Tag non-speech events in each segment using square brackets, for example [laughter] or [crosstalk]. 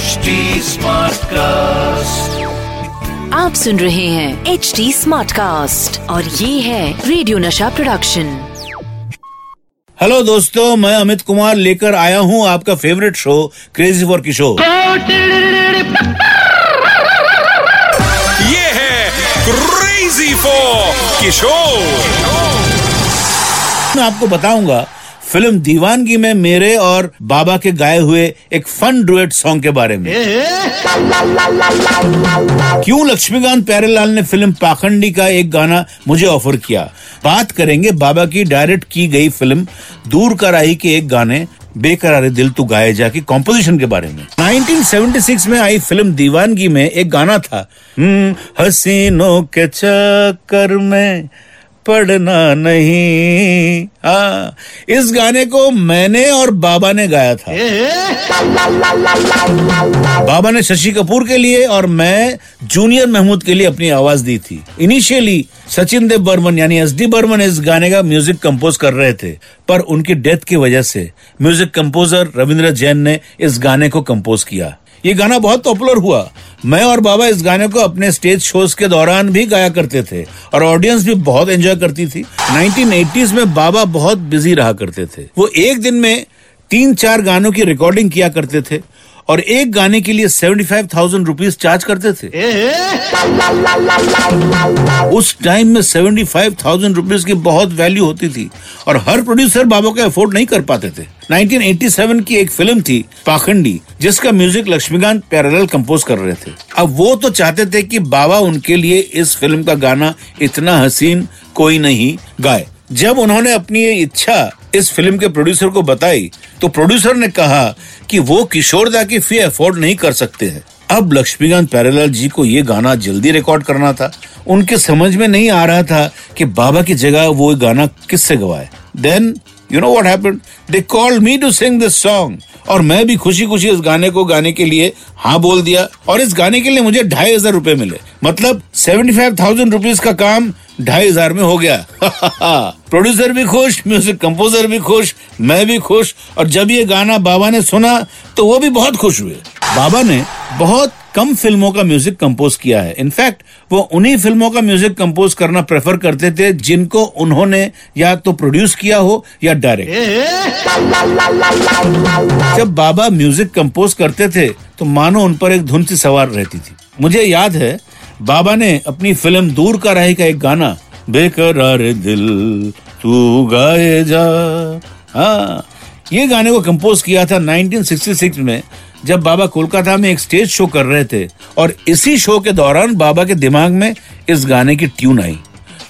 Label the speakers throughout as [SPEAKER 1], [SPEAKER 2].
[SPEAKER 1] HD Smartcast.
[SPEAKER 2] आप सुन रहे हैं एच डी स्मार्ट कास्ट और ये है रेडियो नशा प्रोडक्शन
[SPEAKER 3] हेलो दोस्तों मैं अमित कुमार लेकर आया हूँ आपका favourite show crazy for Kishore
[SPEAKER 4] ये है क्रेजी फॉर किशोर
[SPEAKER 3] मैं आपको बताऊँगा फ़िल्म दीवानगी में मेरे और बाबा के गाए हुए एक फन डुएट सॉन्ग के बारे में। क्यों लक्ष्मीकांत प्यारेलाल ने फ़िल्म पाखंडी का एक गाना मुझे ऑफ़र किया? बात करेंगे बाबा की डायरेक्ट की गई फ़िल्म दूर का राही के एक गाने बेकरारे दिल तू गाए जा की कॉम्पोजिशन के बारे में। 1976 में आई फ़िल्म दीवानगी में एक गाना था। "हम्म, हसीनों के चक्कर में पढ़ना नहीं। हाँ इस गाने को मैंने और बाबा ने गाया था। बाबा ने शशि कपूर के लिए और मैं जूनियर महमूद के लिए अपनी आवाज़ दी थी। इनिशियली सचिन देव बर्मन यानी एस डी बर्मन इस गाने का म्यूज़िक कंपोज कर रहे थे। पर उनकी डेथ की वजह से म्यूज़िक कंपोजर रविंद्र जैन ने इस गाने को कंपोज किया। ये गाना बहुत पॉपुलर हुआ। मैं और बाबा इस गाने को अपने स्टेज शोज़ के दौरान भी गाया करते थे और ऑडियंस भी बहुत एंजॉय करती थी। 1980s में बाबा बहुत बिज़ी रहा करते थे। वो एक दिन में तीन चार गानों की रिकॉर्डिंग किया करते थे। और एक गाने के लिए seventy five thousand rupees charge करते थे। उस टाइम में सेवेंटी फाइव थाउज़ेंड रुपीज़ की बहुत वैल्यू होती थी और हर प्रोड्यूसर बाबा को अफोर्ड नहीं कर पाते थे। 1987 की एक फ़िल्म थी पाखंडी जिसका म्यूज़िक लक्ष्मीकांत प्यारेलाल कंपोज कर रहे थे। अब वो तो चाहते थे कि बाबा उनके लिए इस फ़िल्म का गाना इतना हसीन कोई नहीं गाए। जब उन्होंने अपनी ये इच्छा इस फ़िल्म के प्रोड्यूसर को बताई तो प्रोड्यूसर ने कहा कि वो किशोरदा की फ़ी अफोर्ड नहीं कर सकते हैं। अब लक्ष्मीकांत प्यारेलाल जी को ये गाना जल्दी रिकॉर्ड करना था। उनके समझ में नहीं आ रहा था कि बाबा की जगह वो गाना किससे गवाए। देन यू नो वॉट है they call me to sing this song और मैं भी खुशी खुशी इस गाने को गाने के लिए हाँ बोल दिया। और इस गाने के लिए मुझे ढाई हज़ार रूपए मिले। मतलब सेवेंटी फाइव थाउज़ेंड रुपीज़ का काम ढाई हज़ार में हो गया। [laughs] प्रोड्यूसर भी खुश, म्यूज़िक कंपोजर भी खुश, मैं भी खुश। और जब ये गाना बाबा ने सुना तो वो भी बहुत खुश हुए। बाबा ने बहुत कम फ़िल्मों का म्यूज़िक कंपोज किया है। इनफैक्ट वो उन्हीं फ़िल्मों का म्यूज़िक कंपोज करना प्रेफर करते थे जिनको उन्होंने या तो प्रोड्यूस किया हो या डायरेक्ट। जब बाबा म्यूज़िक कंपोज करते थे तो मानो उन पर एक धुन सी सवार रहती थी। मुझे याद है बाबा ने अपनी फ़िल्म दूर का राही का एक गाना बेकरार दिल तू गाए जा। हाँ ये गाने को कंपोज किया था 1966 में जब बाबा कोलकाता में एक स्टेज शो कर रहे थे और इसी शो के दौरान बाबा के दिमाग में इस गाने की ट्यून आई।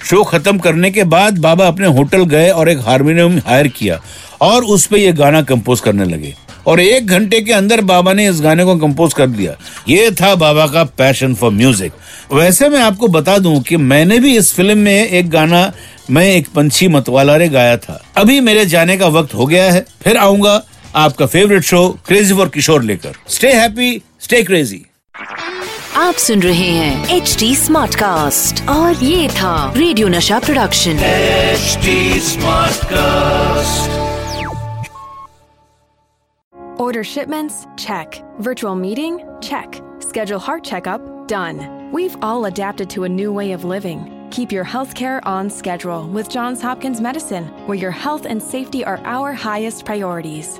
[SPEAKER 3] शो खत्म करने के बाद बाबा अपने होटल गए और एक हारमोनियम हायर किया और उस पर यह गाना कंपोज करने लगे। और एक घंटे के अंदर बाबा ने इस गाने को कंपोज कर दिया। ये था बाबा का पैशन फॉर म्यूज़िक वैसे मैं आपको बता दूँ कि मैंने भी इस फ़िल्म में एक गाना, मैं एक पंछी मतवाला रे गाया था। अभी मेरे जाने का वक्त हो गया है, फिर आऊँगा आपका favourite show crazy for Kishore लेकर स्टे हैप्पी स्टे क्रेजी
[SPEAKER 2] आप सुन रहे हैं एच डी स्मार्ट कास्ट और ये था radio Nasha production
[SPEAKER 1] HD Smartcast.
[SPEAKER 5] Order shipments? Check. Virtual meeting? Check. Schedule heart checkup? Done. We've all adapted to a new way of living. Keep your healthcare on schedule with Johns Hopkins Medicine, where your health and safety are our highest priorities.